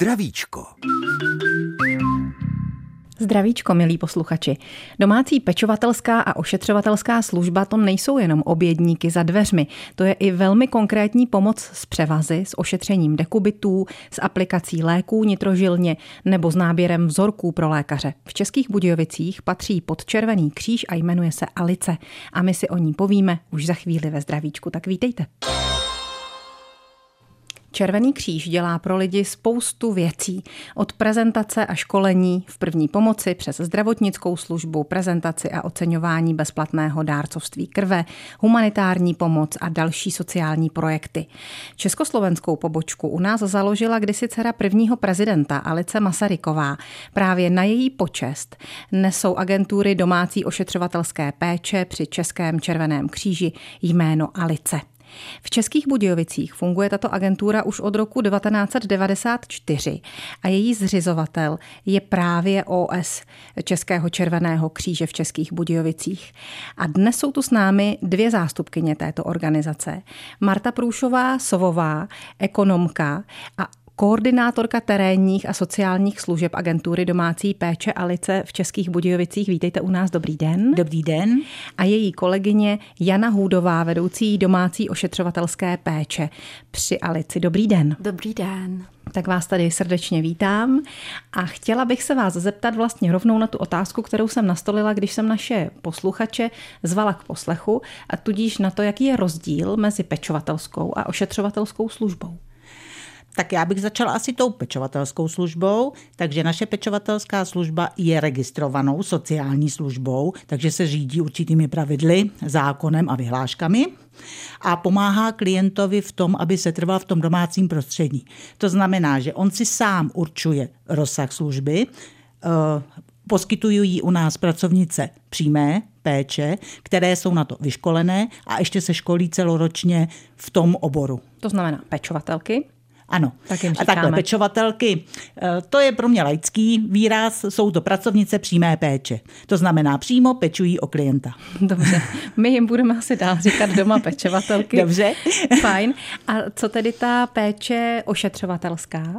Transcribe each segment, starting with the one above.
Zdravíčko. Zdravíčko, milí posluchači. Domácí pečovatelská a ošetřovatelská služba to nejsou jenom obědníky za dveřmi. To je i velmi konkrétní pomoc s převazy, s ošetřením dekubitů, s aplikací léků nitrožilně nebo s náběrem vzorků pro lékaře. V Českých Budějovicích patří pod Červený kříž a jmenuje se Alice. A my si o ní povíme už za chvíli ve Zdravíčku, tak vítejte. Červený kříž dělá pro lidi spoustu věcí. Od prezentace a školení v první pomoci přes zdravotnickou službu, prezentaci a oceňování bezplatného dárcovství krve, humanitární pomoc a další sociální projekty. Československou pobočku u nás založila kdysi dcera prvního prezidenta Alice Masaryková. Právě na její počest nesou agentury domácí ošetřovatelské péče při Českém červeném kříži jméno Alice. V Českých Budějovicích funguje tato agentura už od roku 1994 a její zřizovatel je právě OS Českého červeného kříže v Českých Budějovicích. A dnes jsou tu s námi dvě zástupkyně této organizace. Marta Průšová Sovová, ekonomka a koordinátorka terénních a sociálních služeb agentury domácí péče Alice v Českých Budějovicích. Vítejte u nás, dobrý den. Dobrý den. A její kolegyně Jana Hůdová, vedoucí domácí ošetřovatelské péče při Alici. Dobrý den. Dobrý den. Tak vás tady srdečně vítám a chtěla bych se vás zeptat vlastně rovnou na tu otázku, kterou jsem nastolila, když jsem naše posluchače zvala k poslechu a tudíž na to, jaký je rozdíl mezi pečovatelskou a ošetřovatelskou službou. Tak já bych začala asi tou pečovatelskou službou, takže naše pečovatelská služba je registrovanou sociální službou, takže se řídí určitými pravidly, zákonem a vyhláškami a pomáhá klientovi v tom, aby se trval v tom domácím prostředí. To znamená, že on si sám určuje rozsah služby, eh, poskytují u nás pracovnice přímé péče, které jsou na to vyškolené a ještě se školí celoročně v tom oboru. To znamená pečovatelky, ano. Tak a takhle pečovatelky, eh, to je pro mě laický výraz, jsou to pracovnice přímé péče. To znamená přímo pečují o klienta. Dobře, my jim budeme asi dál říkat doma pečovatelky. Dobře. Fajn. A co tedy ta péče ošetřovatelská?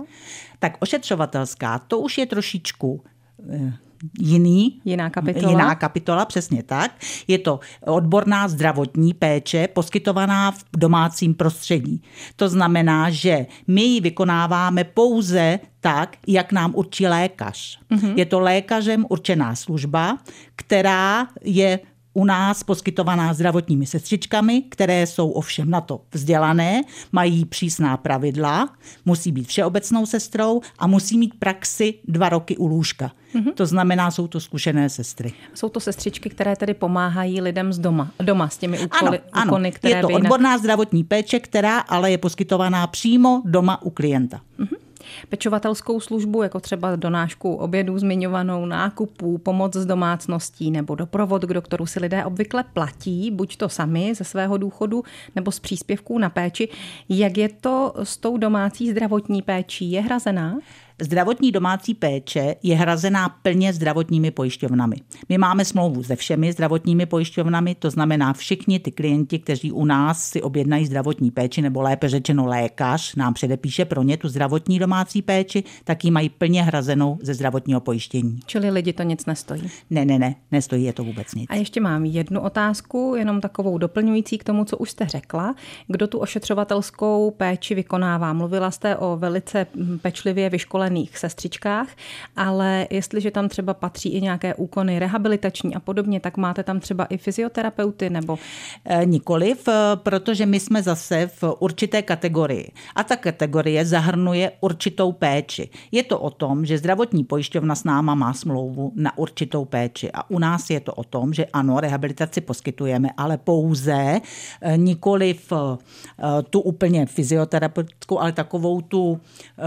Tak ošetřovatelská, to už je trošičku eh, jiný. Jiná kapitola. Jiná kapitola, přesně tak. Je to odborná zdravotní péče poskytovaná v domácím prostředí. To znamená, že my ji vykonáváme pouze tak, jak nám určí lékař. Mm-hmm. Je to lékařem určená služba, která je u nás poskytovaná zdravotními sestřičkami, které jsou ovšem na to vzdělané, mají přísná pravidla, musí být všeobecnou sestrou a musí mít praxi dva roky u lůžka. Mm-hmm. To znamená, jsou to zkušené sestry. Jsou to sestřičky, které tedy pomáhají lidem z doma, doma s těmi úkoly, ano, úkony, ano. které Je to by jinak... odborná zdravotní péče, která ale je poskytovaná přímo doma u klienta. Mm-hmm pečovatelskou službu, jako třeba donášku obědů zmiňovanou, nákupů, pomoc z domácností nebo doprovod k doktoru si lidé obvykle platí, buď to sami ze svého důchodu nebo z příspěvků na péči. Jak je to s tou domácí zdravotní péčí? Je hrazená? Zdravotní domácí péče je hrazená plně zdravotními pojišťovnami. My máme smlouvu se všemi zdravotními pojišťovnami, to znamená všichni ty klienti, kteří u nás si objednají zdravotní péči, nebo lépe řečeno lékař nám předepíše pro ně tu zdravotní domácí péči, tak ji mají plně hrazenou ze zdravotního pojištění. Čili lidi to nic nestojí? Ne, ne, ne, nestojí je to vůbec nic. A ještě mám jednu otázku, jenom takovou doplňující k tomu, co už jste řekla. Kdo tu ošetřovatelskou péči vykonává? Mluvila jste o velice pečlivě vyškolených vyškolených sestřičkách, ale jestliže tam třeba patří i nějaké úkony rehabilitační a podobně, tak máte tam třeba i fyzioterapeuty nebo? E, nikoliv, e, protože my jsme zase v určité kategorii. A ta kategorie zahrnuje určitou péči. Je to o tom, že zdravotní pojišťovna s náma má smlouvu na určitou péči. A u nás je to o tom, že ano, rehabilitaci poskytujeme, ale pouze e, nikoliv tu úplně fyzioterapeutickou, ale takovou tu,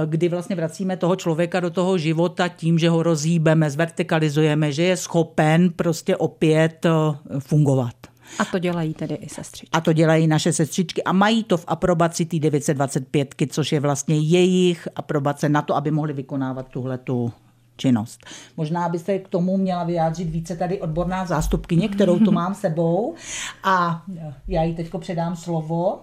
kdy vlastně vracíme toho člověka do toho života tím, že ho rozhýbeme, zvertikalizujeme, že je schopen prostě opět eh, fungovat. A to dělají tedy i sestřičky. A to dělají naše sestřičky a mají to v aprobaci té 925, což je vlastně jejich aprobace na to, aby mohli vykonávat tuhle tu činnost. Možná by se k tomu měla vyjádřit více tady odborná zástupkyně, kterou tu mám sebou a já jí teď předám slovo.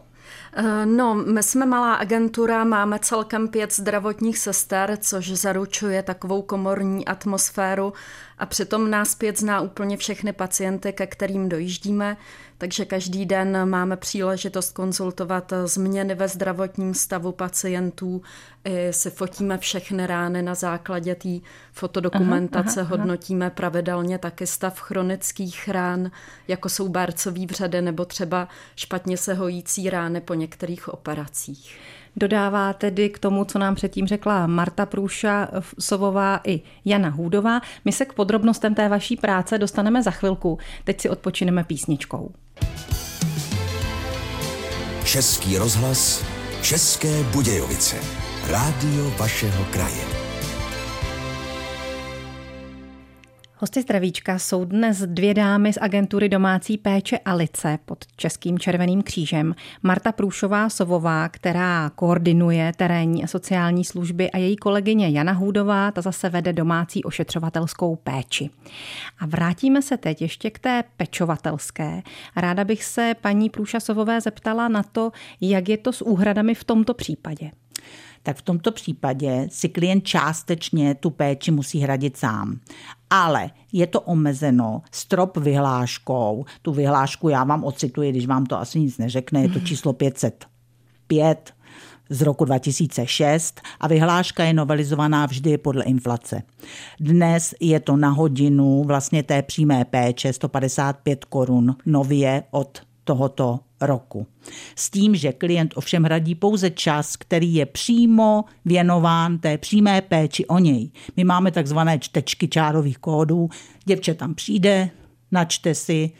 Eh, no, my jsme malá agentura, máme celkem pět zdravotních sester, což zaručuje takovou komorní atmosféru. A přitom nás pět zná úplně všechny pacienty, ke kterým dojíždíme, takže každý den máme příležitost konzultovat změny ve zdravotním stavu pacientů, i si fotíme všechny rány na základě té fotodokumentace, aha, aha, hodnotíme aha. pravidelně taky stav chronických rán, jako jsou bárcový vředy nebo třeba špatně se hojící rány po některých operacích. Dodává tedy k tomu, co nám předtím řekla Marta Průša Sovová i Jana Hůdová. My se k podrobnostem té vaší práce dostaneme za chvilku. Teď si odpočineme písničkou. Český rozhlas, České Budějovice. Rádio vašeho kraje. Hosty zdravíčka jsou dnes dvě dámy z agentury domácí péče Alice pod Českým červeným křížem. Marta Průšová Sovová, která koordinuje terénní a sociální služby a její kolegyně Jana Hůdová, ta zase vede domácí ošetřovatelskou péči. A vrátíme se teď ještě k té pečovatelské. Ráda bych se paní Průša Sovové zeptala na to, jak je to s úhradami v tomto případě tak v tomto případě si klient částečně tu péči musí hradit sám. Ale je to omezeno strop vyhláškou. Tu vyhlášku já vám ocituji, když vám to asi nic neřekne, je to číslo 505 z roku 2006 a vyhláška je novelizovaná vždy podle inflace. Dnes je to na hodinu vlastně té přímé péče 155 korun nově od tohoto roku. S tím, že klient ovšem hradí pouze čas, který je přímo věnován té přímé péči o něj. My máme takzvané čtečky čárových kódů. Děvče tam přijde, načte si,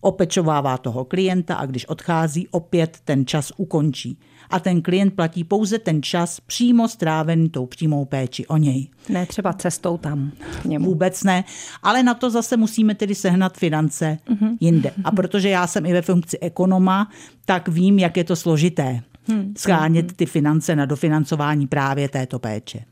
opečovává toho klienta a když odchází, opět ten čas ukončí. A ten klient platí pouze ten čas přímo strávený tou přímou péči o něj. Ne třeba cestou tam. Němu. Vůbec ne, ale na to zase musíme tedy sehnat finance uh-huh. jinde. A protože já jsem i ve funkci ekonoma, tak vím, jak je to složité. Hmm. Schánět ty finance na dofinancování právě této péče.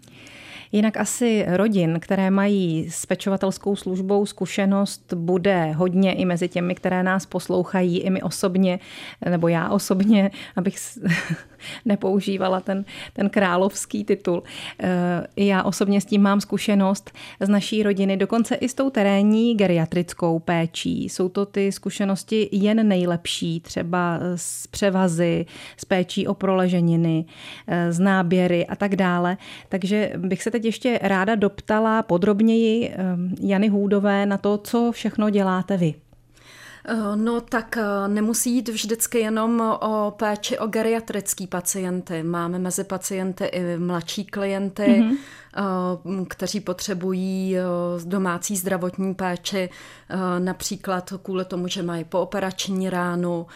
Jinak asi rodin, které mají s pečovatelskou službou zkušenost, bude hodně i mezi těmi, které nás poslouchají, i my osobně, nebo já osobně, abych nepoužívala ten, ten královský titul. Eh, já osobně s tím mám zkušenost z naší rodiny, dokonce i s tou terénní geriatrickou péčí. Jsou to ty zkušenosti jen nejlepší, třeba z převazy, s péčí o proleženiny, z eh, náběry a tak dále. Takže bych se teď ještě ráda doptala podrobněji eh, Jany Hůdové na to, co všechno děláte vy. Eh, no tak eh, nemusí jít vždycky jenom o péči o geriatrický pacienty. Máme mezi pacienty i mladší klienty, mm-hmm. kteří potřebují domácí zdravotní péči, například kvůli tomu, že mají pooperační ránu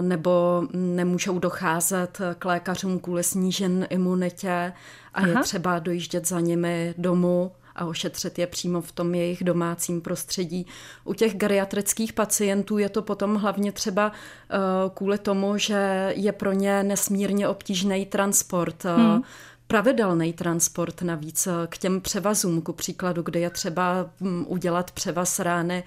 nebo nemůžou docházet k lékařům kvůli snížen imunitě a Aha. je třeba dojíždět za nimi domů a ošetřit je přímo v tom jejich domácím prostředí. U těch geriatrických pacientů je to potom hlavně třeba uh, kvůli tomu, že je pro ně nesmírně obtížný transport. Uh, hmm pravidelný transport navíc uh, k těm převazům, ku příkladu, kde je třeba um, udělat převaz rány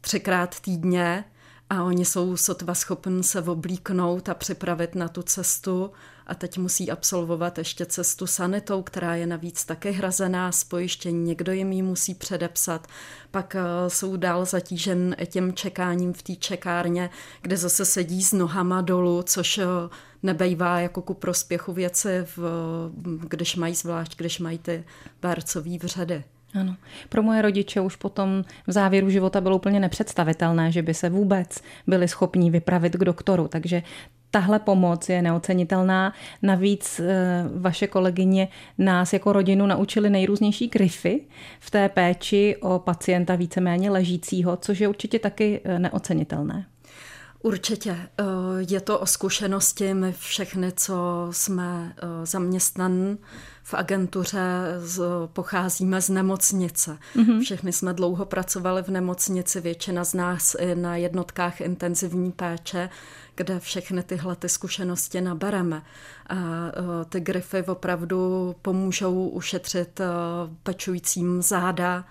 třikrát týdně a oni jsou sotva schopni se oblíknout a připravit na tu cestu a teď musí absolvovat ještě cestu sanitou, která je navíc také hrazená z pojištění, někdo jim ji musí předepsat, pak eh, jsou dál zatížen tím čekáním v té čekárně, kde zase sedí s nohama dolů, což eh, nebejvá jako ku prospěchu věci, v, když mají zvlášť, když mají ty bárcový vředy. Ano. Pro moje rodiče už potom v závěru života bylo úplně nepředstavitelné, že by se vůbec byli schopní vypravit k doktoru. Takže tahle pomoc je neocenitelná. Navíc eh, vaše kolegyně nás jako rodinu naučili nejrůznější kryfy v té péči o pacienta víceméně ležícího, což je určitě taky eh, neocenitelné. Určitě. Eh, je to o zkušenosti. My všechny, co jsme zaměstnaní v agentuře, pocházíme z nemocnice. Mm-hmm. Všechny jsme dlouho pracovali v nemocnici, většina z nás i na jednotkách intenzivní péče kde všechny tyhle ty zkušenosti nabereme. A e, ty grify opravdu pomůžou ušetřit pečujícím záda,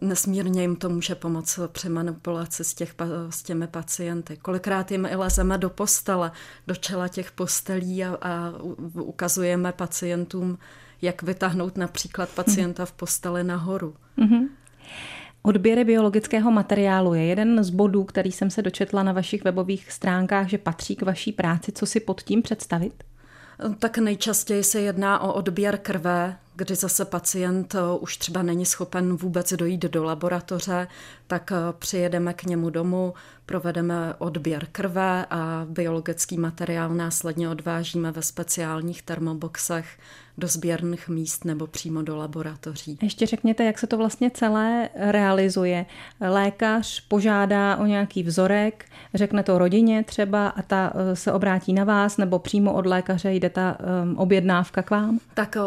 nesmírně jim to může pomoct při manipulaci s, těch, s těmi pacienty. Kolikrát jim i lezeme do postele, do čela těch postelí a, a ukazujeme pacientům, jak vytáhnout například pacienta v posteli nahoru. Mm-hmm. Odběry biologického materiálu je jeden z bodů, který jsem se dočetla na vašich webových stránkách, že patří k vaší práci. Co si pod tím představit? Tak nejčastěji se jedná o odběr krve, kdy zase pacient eh, už třeba není schopen vůbec dojít do laboratoře, tak eh, přijedeme k němu domů, provedeme odběr krve a biologický materiál následně odvážíme ve speciálních termoboxech do sběrných míst nebo přímo do laboratoří. Ještě řekněte, jak se to vlastně celé realizuje. Lékař požádá o nějaký vzorek, řekne to rodině třeba a ta eh, se obrátí na vás, nebo přímo od lékaře jde ta objednávka k vám? Tak eh,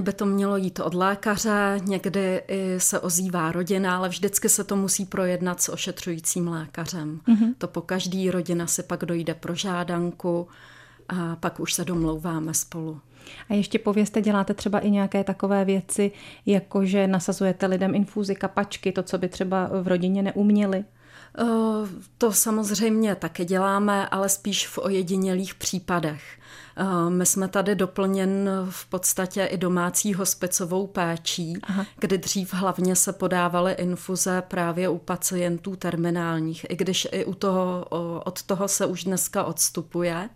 oficiálně by to mělo jít od lékaře, někdy i se ozývá rodina, ale vždycky se to musí projednat s ošetřujícím lékařem. Mm-hmm. To po každý rodina si pak dojde pro žádanku a pak už se domlouváme spolu. A ještě povězte, děláte třeba i nějaké takové věci, jako že nasazujete lidem infúzy, kapačky, to, co by třeba v rodině neuměli? Eh, to samozřejmě taky děláme, ale spíš v ojedinělých případech. Eh, my jsme tady doplněn v podstatě i domácí hospicovou péčí, Aha. kdy dřív hlavně se podávaly infuze právě u pacientů terminálních, i když i u toho, od toho se už dneska odstupuje.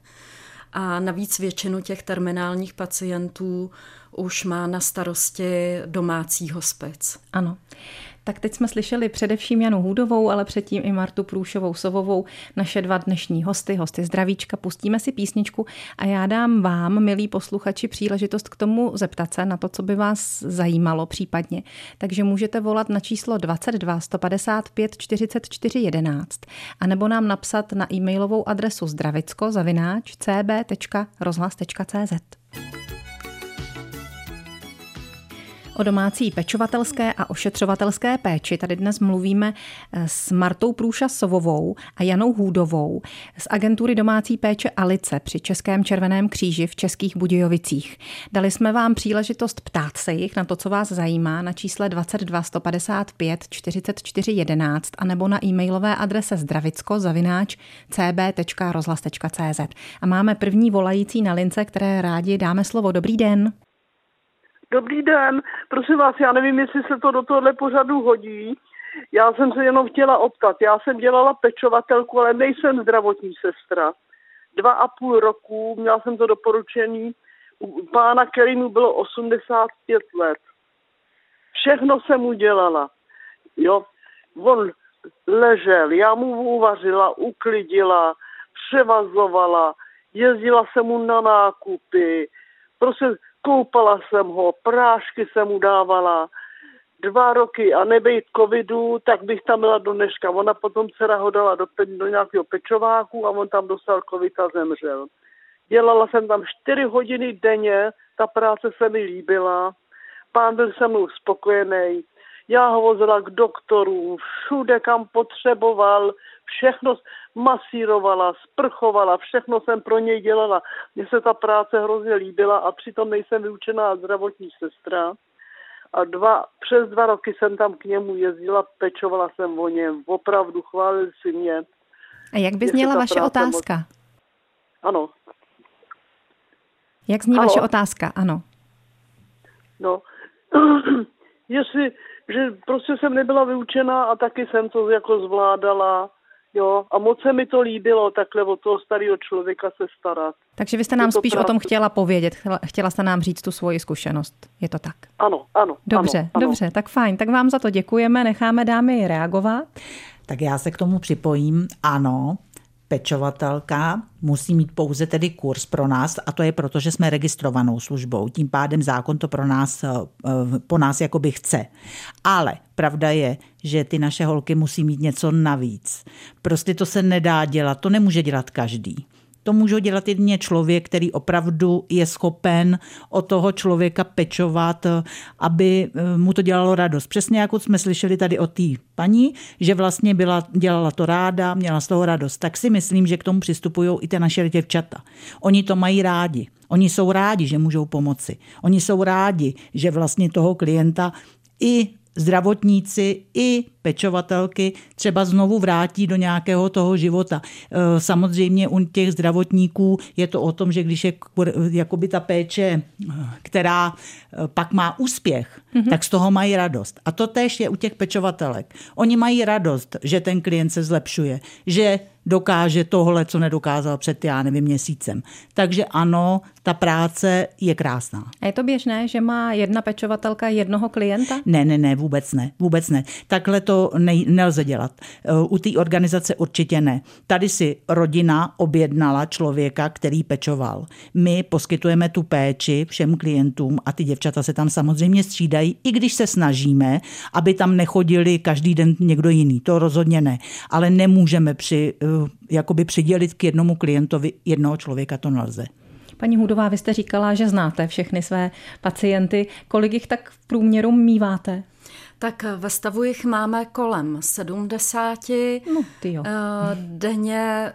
A navíc většinu těch terminálních pacientů už má na starosti domácí hospic. Ano. Tak teď jsme slyšeli především Janu Hůdovou, ale předtím i Martu Průšovou Sovovou, naše dva dnešní hosty, hosty zdravíčka. Pustíme si písničku a já dám vám, milí posluchači, příležitost k tomu zeptat se na to, co by vás zajímalo případně. Takže můžete volat na číslo 22 155 44 11 anebo nám napsat na e-mailovou adresu zdravicko O domácí pečovatelské a ošetřovatelské péči tady dnes mluvíme eh, s Martou Průša Sovovou a Janou Hůdovou z agentury domácí péče Alice při Českém červeném kříži v Českých Budějovicích. Dali jsme vám příležitost ptát se jich na to, co vás zajímá na čísle 22 155 44 11 a nebo na e-mailové adrese zdravicko zavináč cb.rozhlas.cz. A máme první volající na lince, které rádi dáme slovo. Dobrý den. Dobrý den, prosím vás, já nevím, jestli se to do tohle pořadu hodí. Já jsem se jenom chtěla optat. Já jsem dělala pečovatelku, ale nejsem zdravotní sestra. Dva a půl roku, měla jsem to doporučení, u pána, který mu bylo 85 let. Všechno jsem mu dělala. Jo, on ležel, já mu uvařila, uklidila, převazovala, jezdila jsem mu na nákupy, prostě koupala jsem ho, prášky jsem mu dávala, dva roky a nebejt covidu, tak bych tam byla do dneška. Ona potom dcera ho dala do, do nějakého pečováku a on tam dostal covid a zemřel. Dělala jsem tam čtyři hodiny denně, ta práce se mi líbila, pán byl se mnou spokojený, já ho vozila k doktorům, všude, kam potřeboval, všechno masírovala, sprchovala, všechno jsem pro něj dělala. Mně se ta práce hrozně líbila a přitom nejsem vyučená zdravotní sestra. A dva, přes dva roky jsem tam k němu jezdila, pečovala jsem o něm, opravdu chválil si mě. A jak by zněla vaše otázka? Moc... Ano. Jak zní ano. vaše otázka? Ano. No, jestli, že prostě jsem nebyla vyučená a taky jsem to jako zvládala Jo, a moc se mi to líbilo takhle od toho starého člověka se starat. Takže vy jste nám spíš práce. o tom chtěla povědět, chtěla jste nám říct tu svoji zkušenost. Je to tak? Ano, ano. Dobře, ano, ano. dobře, tak fajn. Tak vám za to děkujeme, necháme dámy reagovat. Tak já se k tomu připojím. Ano, pečovatelka musí mít pouze tedy kurz pro nás a to je proto, že jsme registrovanou službou. Tím pádem zákon to pro nás, eh, po nás jakoby chce. Ale pravda je, že ty naše holky musí mít něco navíc. Prostě to se nedá dělat, to nemůže dělat každý. To může dělat jedině člověk, který opravdu je schopen o toho člověka pečovat, aby eh, mu to dělalo radost. Přesně jako jsme slyšeli tady o té paní, že vlastně byla, dělala to ráda, měla z toho radost. Tak si myslím, že k tomu přistupují i ty naše děvčata. Oni to mají rádi. Oni jsou rádi, že můžou pomoci. Oni jsou rádi, že vlastně toho klienta i zdravotníci i pečovatelky třeba znovu vrátí do nějakého toho života. E, samozřejmě u těch zdravotníků je to o tom, že když je jakoby ta péče, která e, pak má úspěch, mm-hmm. tak z toho mají radost. A to též je u těch pečovatelek. Oni mají radost, že ten klient se zlepšuje, že dokáže tohle, co nedokázal před, já nevím, měsícem. Takže ano, ta práce je krásná. A je to běžné, že má jedna pečovatelka jednoho klienta? Ne, ne, ne, vůbec ne, vůbec ne. Takhle to ne, nelze dělat. Eh, u té organizace určitě ne. Tady si rodina objednala člověka, který pečoval. My poskytujeme tu péči všem klientům a ty děvčata se tam samozřejmě střídají, i když se snažíme, aby tam nechodili každý den někdo jiný. To rozhodně ne. Ale nemůžeme při, eh, jakoby přidělit k jednomu klientovi jednoho člověka, to nelze. Paní Hudová, vy jste říkala, že znáte všechny své pacienty. Kolik jich tak v průměru míváte? Tak ve stavu jich máme kolem 70. No, ty jo. Eh, denně eh,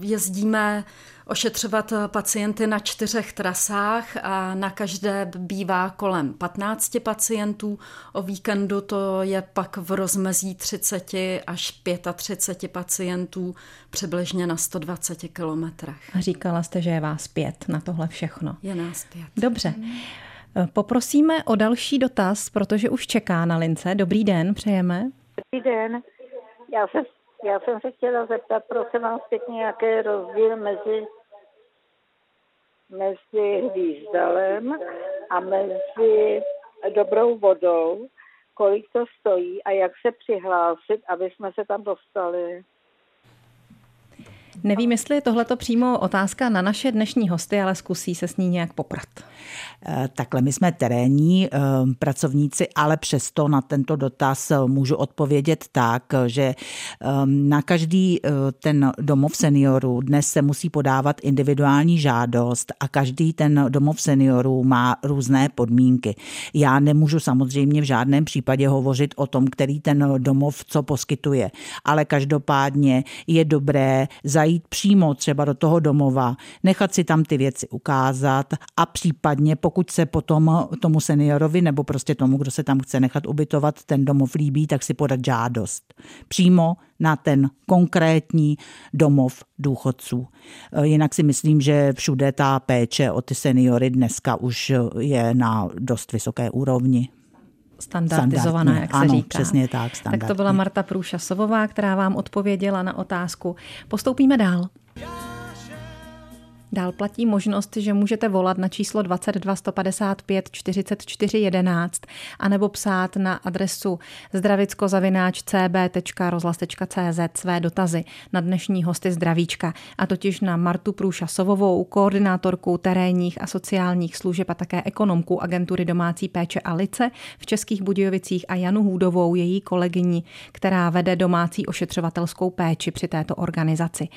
jezdíme ošetřovat pacienty na čtyřech trasách a na každé bývá kolem 15 pacientů. O víkendu to je pak v rozmezí 30 až 35 pacientů přibližně na 120 kilometrech. A říkala jste, že je vás pět na tohle všechno. Je nás pět. Dobře. Poprosíme o další dotaz, protože už čeká na lince. Dobrý den, přejeme. Dobrý den. Já jsem, já jsem se chtěla zeptat, prosím vás pěkně, jaký je rozdíl mezi mezi hvízdalem a mezi dobrou vodou, kolik to stojí a jak se přihlásit, aby jsme se tam dostali. Nevím, jestli je tohleto přímo otázka na naše dnešní hosty, ale zkusí se s ní nějak poprat. Eh, takhle my jsme terénní eh, pracovníci, ale přesto na tento dotaz eh, můžu odpovědět tak, že na každý ten domov seniorů dnes se musí podávat individuální žádost a každý ten domov seniorů má různé podmínky. Já nemůžu samozřejmě v žádném případě hovořit o tom, který ten domov co poskytuje, ale každopádně je dobré zajít přímo třeba do toho domova, nechat si tam ty věci ukázat a případně pokud se potom tomu seniorovi nebo prostě tomu, kdo se tam chce nechat ubytovat, ten domov líbí, tak si podat žádost. Přímo na ten konkrétní domov důchodců. Jinak si myslím, že všude ta péče o ty seniory dneska už je na dost vysoké úrovni standardizovaná, jak se ano, říká. přesně tak. Tak to byla Marta Průšasovová, která vám odpověděla na otázku. Postoupíme dál. Dál platí možnost, že můžete volat na číslo 22 155 44 11 anebo psát na adresu zdravicko-cb.rozhlas.cz své dotazy na dnešní hosty zdravíčka a totiž na Martu Průšasovovou, koordinátorku terénních a sociálních služeb a také ekonomku agentury domácí péče Alice v Českých Budějovicích a Janu Hůdovou, její kolegyni, která vede domácí ošetřovatelskou péči při této organizaci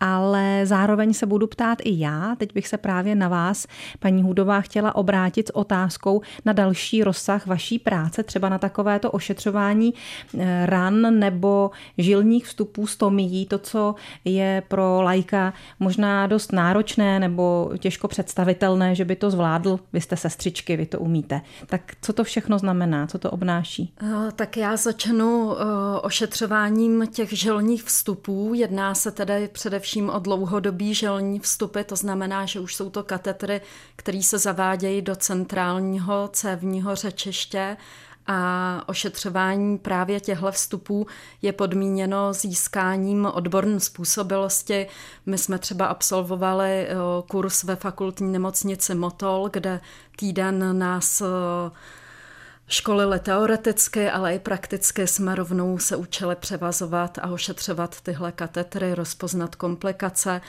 ale zároveň se budu ptát i já. Teď bych se právě na vás, paní Hudová, chtěla obrátit s otázkou na další rozsah vaší práce, třeba na takovéto ošetřování eh, ran nebo žilních vstupů stomií, to, co je pro lajka možná dost náročné nebo těžko představitelné, že by to zvládl. Vy jste sestřičky, vy to umíte. Tak co to všechno znamená, co to obnáší? Eh, tak já začnu eh, ošetřováním těch žilních vstupů. Jedná se tedy především především o dlouhodobý želní vstupy, to znamená, že už jsou to katetry, které se zavádějí do centrálního cévního řečiště a ošetřování právě těchto vstupů je podmíněno získáním odborné způsobilosti. My jsme třeba absolvovali eh, kurz ve fakultní nemocnici Motol, kde týden nás eh, školili teoreticky, ale i prakticky jsme rovnou se učili převazovat a ošetřovat tyhle katetry, rozpoznat komplikace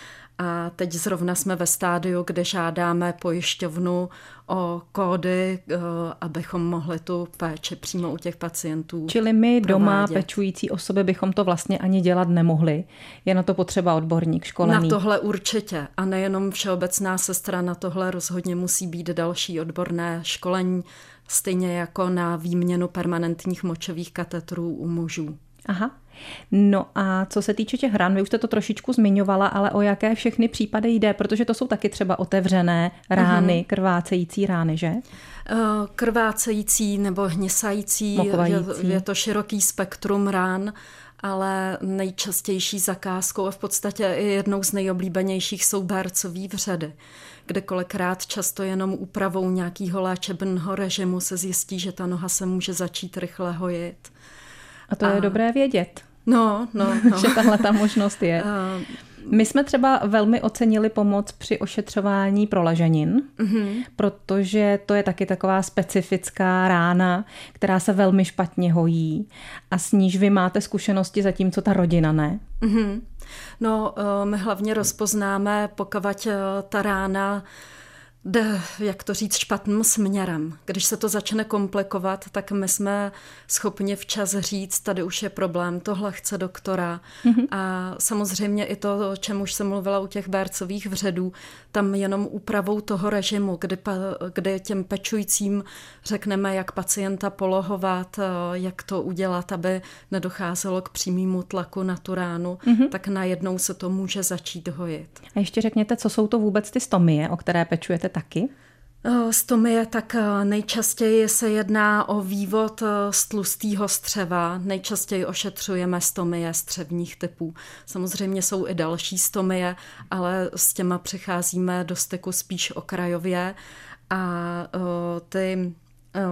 a teď zrovna jsme ve stádiu, kde žádáme pojišťovnu o kódy, eh, abychom mohli tu péči přímo u těch pacientů Čili my provádět. doma pečující osoby bychom to vlastně ani dělat nemohli. Je na to potřeba odborník školený. Na tohle určitě. A nejenom všeobecná sestra, na tohle rozhodně musí být další odborné školení stejně jako na výměnu permanentních močových katetrů u mužů. Aha. No a co se týče těch ran, vy už jste to trošičku zmiňovala, ale o jaké všechny případy jde, protože to jsou taky třeba otevřené rány, uh-huh. krvácející rány, že? Krvácející nebo hnisající, je, je to široký spektrum rán, ale nejčastější zakázkou a v podstatě i jednou z nejoblíbenějších jsou bárcový vředy, kde kolikrát často jenom úpravou nějakého léčebného režimu se zjistí, že ta noha se může začít rychle hojit. A to a... je dobré vědět. No, no, no. že tahle ta možnost je. Uh, my jsme třeba velmi ocenili pomoc při ošetřování prolaženin, mm-hmm. protože to je taky taková specifická rána, která se velmi špatně hojí a s níž vy máte zkušenosti, zatímco ta rodina ne. Mm-hmm. No, eh, my hlavně rozpoznáme, pokud eh, ta rána jde, jak to říct, špatným směrem. Když se to začne komplikovat, tak my jsme schopni včas říct, tady už je problém, tohle chce doktora. Mm-hmm. A samozřejmě i to, o čem už jsem mluvila u těch bércových vředů, tam jenom úpravou toho režimu, kdy, kdy těm pečujícím řekneme, jak pacienta polohovat, jak to udělat, aby nedocházelo k přímému tlaku na tu ránu, mm-hmm. tak najednou se to může začít hojit. A ještě řekněte, co jsou to vůbec ty stomie, o které pečujete taky? Stomie tak nejčastěji se jedná o vývod z tlustého střeva. Nejčastěji ošetřujeme stomie střevních typů. Samozřejmě jsou i další stomie, ale s těma přicházíme do styku spíš okrajově a ty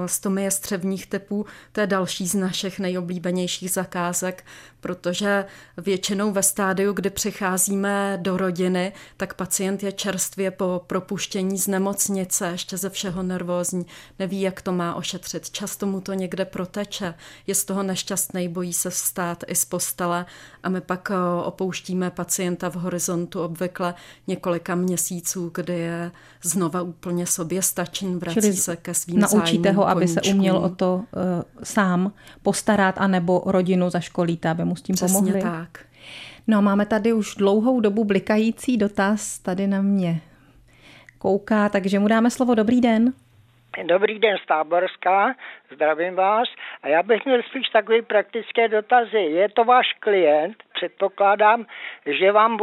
stomie střevních typů, to je další z našich nejoblíbenějších zakázek, protože většinou ve stádiu, kdy přicházíme do rodiny, tak pacient je čerstvě po propuštění z nemocnice, ještě ze všeho nervózní, neví, jak to má ošetřit. Často mu to někde proteče, je z toho nešťastný, bojí se vstát i z postele a my pak eh, opouštíme pacienta v horizontu obvykle několika měsíců, kdy je znova úplně sobě stačen, vrací Čili se ke svým Naučíte ho, aby se uměl o to uh, sám postarat, anebo rodinu zaškolíte, aby mu s tím Přesně pomohli. tak. No máme tady už dlouhou dobu blikající dotaz, tady na mě kouká, takže mu dáme slovo. Dobrý den. Dobrý den z Táborská, zdravím vás. A já bych měl spíš takové praktické dotazy. Je to váš klient, předpokládám, že vám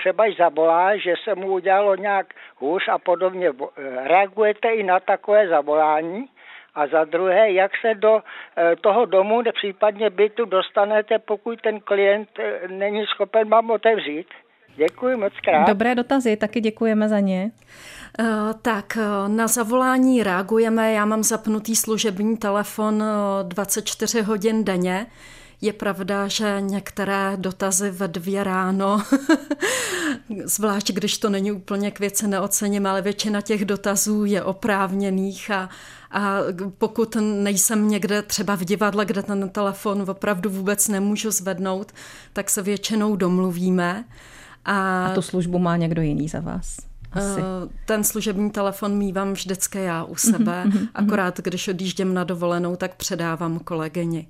třeba i zabolá, že se mu udělalo nějak hůř a podobně. Reagujete i na takové zavolání? A za druhé, jak se do eh, toho domu, případně bytu dostanete, pokud ten klient eh, není schopen vám otevřít? Děkuji moc krát. Dobré dotazy, taky děkujeme za ně. Uh, tak, na zavolání reagujeme. Já mám zapnutý služební telefon 24 hodin denně. Je pravda, že některé dotazy ve dvě ráno, zvlášť když to není úplně k věci neocením, ale většina těch dotazů je oprávněných a, a pokud nejsem někde třeba v divadle, kde ten telefon opravdu vůbec nemůžu zvednout, tak se většinou domluvíme. A, a tu službu má někdo jiný za vás? Asi. Eh, ten služební telefon mývám vždycky já u sebe, mm-hmm, akorát když odjíždím na dovolenou, tak předávám kolegyni.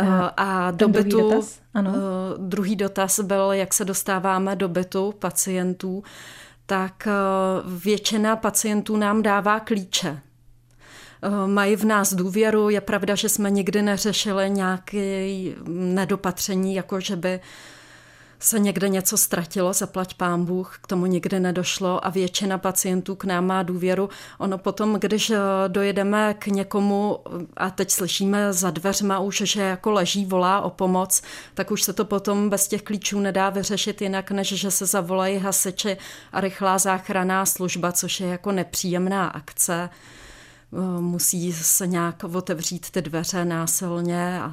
Uh, a do bytu, druhý dotaz? Ano. Uh, druhý dotaz byl, jak se dostáváme do bytu pacientů, tak uh, většina pacientů nám dává klíče. Mají v nás důvěru. Je pravda, že jsme nikdy neřešili nějaké nedopatření, jako že by se někde něco ztratilo, zaplať pán Bůh, k tomu nikdy nedošlo a většina pacientů k nám má důvěru. Ono potom, když eh, dojedeme k někomu a teď slyšíme za dveřma už, že jako leží, volá o pomoc, tak už se to potom bez těch klíčů nedá vyřešit jinak, než že se zavolají hasiči a rychlá záchranná služba, což je jako nepříjemná akce. Eh, musí se nějak otevřít ty dveře násilně a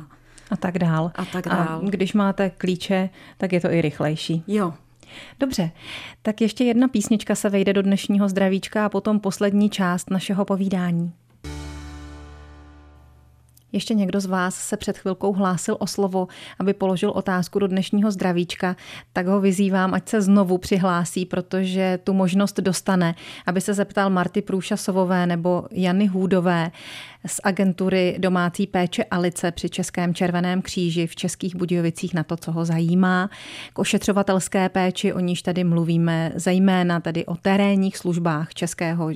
a tak dál. A tak dál. A když máte klíče, tak je to i rychlejší. Jo. Dobře, tak ještě jedna písnička se vejde do dnešního zdravíčka a potom poslední část našeho povídání. Ještě někdo z vás se před chvilkou hlásil o slovo, aby položil otázku do dnešního zdravíčka, tak ho vyzývám, ať se znovu přihlásí, protože tu možnost dostane, aby se zeptal Marty Průšasovové nebo Jany Hůdové z agentury domácí péče Alice při Českém červeném kříži v Českých Budějovicích na to, co ho zajímá. K ošetřovatelské péči, o níž tady mluvíme, zejména tedy o terénních službách Českého eh,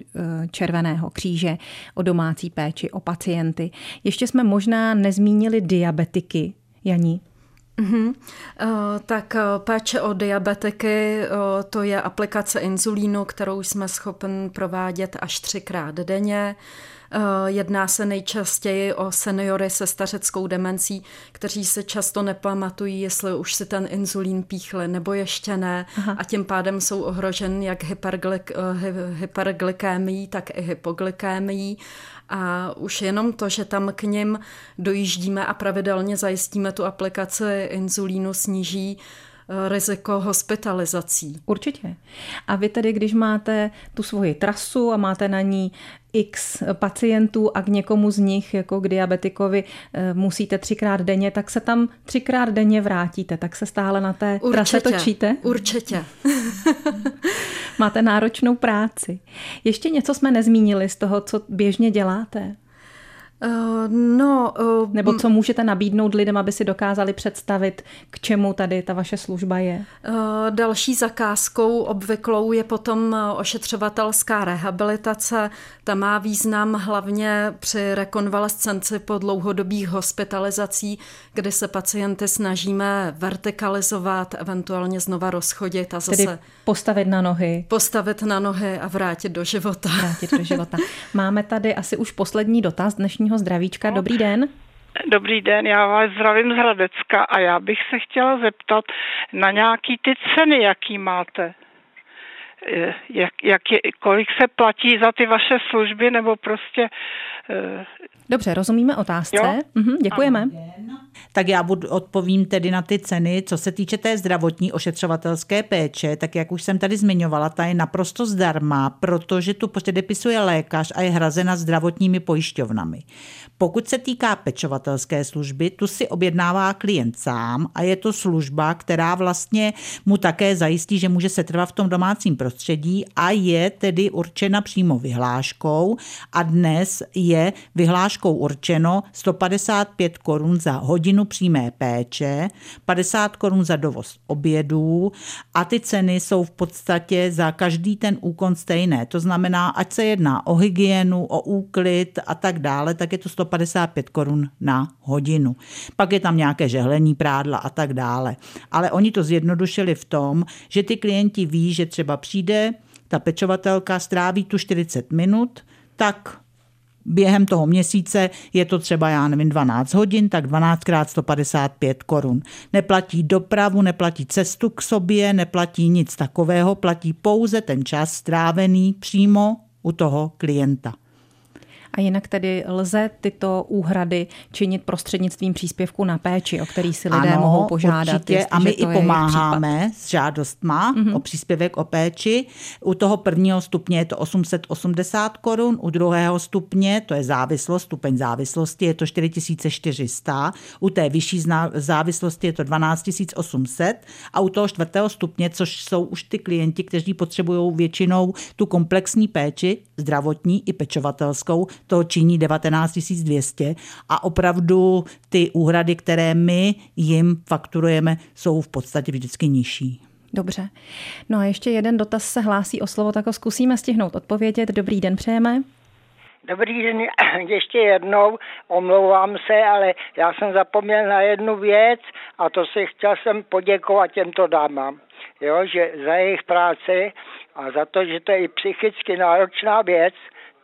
červeného kříže, o domácí péči, o pacienty. Ještě jsme možná nezmínili diabetiky, Janí. Mm-hmm. Tak péče o diabetiky, to je aplikace inzulínu, kterou jsme schopen provádět až třikrát denně. Jedná se nejčastěji o seniory se stařeckou demencí, kteří se často nepamatují, jestli už si ten inzulín píchli nebo ještě ne Aha. a tím pádem jsou ohrožen jak hyperglyk, hyperglykémií, tak i hypoglykémií a už jenom to, že tam k ním dojíždíme a pravidelně zajistíme tu aplikaci inzulínu, sníží riziko hospitalizací. Určitě. A vy tedy, když máte tu svoji trasu a máte na ní x pacientů a k někomu z nich, jako k diabetikovi, eh, musíte třikrát denně, tak se tam třikrát denně vrátíte, tak se stále na té určitě, trase točíte? Určitě. Máte náročnou práci. Ještě něco jsme nezmínili z toho, co běžně děláte? Uh, no, uh, Nebo co můžete nabídnout lidem, aby si dokázali představit, k čemu tady ta vaše služba je? Uh, další zakázkou obvyklou je potom ošetřovatelská rehabilitace. Ta má význam hlavně při rekonvalescenci po dlouhodobých hospitalizací, kdy se pacienty snažíme vertikalizovat, eventuálně znova rozchodit a zase... Tedy postavit na nohy. Postavit na nohy a vrátit do života. Vrátit do života. Máme tady asi už poslední dotaz dnešní dnešního zdravíčka. Dobrý den. Dobrý den, já vás zdravím z Hradecka a já bych se chtěla zeptat na nějaký ty ceny, jaký máte. Eh, jak, jak je, kolik se platí za ty vaše služby, nebo prostě... Eh, Dobře, rozumíme otázce. Jo? Mhm, děkujeme. Tak já budu, odpovím tedy na ty ceny. Co se týče té zdravotní ošetřovatelské péče, tak jak už jsem tady zmiňovala, ta je naprosto zdarma, protože tu předepisuje lékař a je hrazena zdravotními pojišťovnami. Pokud se týká pečovatelské služby, tu si objednává klient sám a je to služba, která vlastně mu také zajistí, že může se trvat v tom domácím prostředí a je tedy určena přímo vyhláškou a dnes je vyhláškou určeno 155 korun za hodinu přímé péče, 50 korun za dovoz obědů a ty ceny jsou v podstatě za každý ten úkon stejné. To znamená, ať se jedná o hygienu, o úklid a tak dále, tak je to 155 korun na hodinu. Pak je tam nějaké žehlení prádla a tak dále. Ale oni to zjednodušili v tom, že ty klienti ví, že třeba přijde ta pečovatelka, stráví tu 40 minut, tak během toho měsíce je to třeba, já nevím, 12 hodin, tak 12 krát 155 korun. Neplatí dopravu, neplatí cestu k sobě, neplatí nic takového, platí pouze ten čas strávený přímo u toho klienta. A jinak tedy lze tyto úhrady činit prostřednictvím příspěvku na péči, o který si lidé ano, mohou požádat. Určitě. A my i pomáháme s žádostma mm-hmm. o příspěvek o péči. U toho prvního stupně je to 880 korun, u druhého stupně, to je závislost, stupeň závislosti, je to 4400, u té vyšší závislosti je to 12800 a u toho čtvrtého stupně, což jsou už ty klienti, kteří potřebují většinou tu komplexní péči, zdravotní i pečovatelskou, to činí 19 200 a opravdu ty úhrady, které my jim fakturujeme, jsou v podstatě vždycky nižší. Dobře. No a ještě jeden dotaz se hlásí o slovo, tak ho zkusíme stihnout odpovědět. Dobrý den, přejeme. Dobrý den, ještě jednou, omlouvám se, ale já jsem zapomněl na jednu věc a to si chtěl jsem poděkovat těmto dámám, jo, že za jejich práci a za to, že to je i psychicky náročná věc,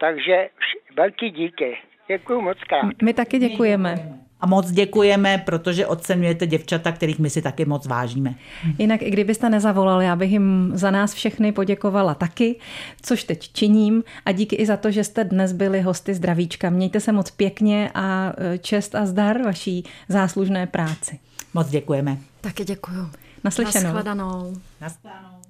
takže velký díky. Děkuji moc krát. My taky děkujeme. A moc děkujeme, protože oceňujete děvčata, kterých my si taky moc vážíme. Jinak i kdybyste nezavolali, já bych jim za nás všechny poděkovala taky, což teď činím. A díky i za to, že jste dnes byli hosty zdravíčka. Mějte se moc pěkně a e, čest a zdar vaší záslužné práci. Moc děkujeme. Taky děkuju. Naslyšenou. Naschledanou. Naschledanou.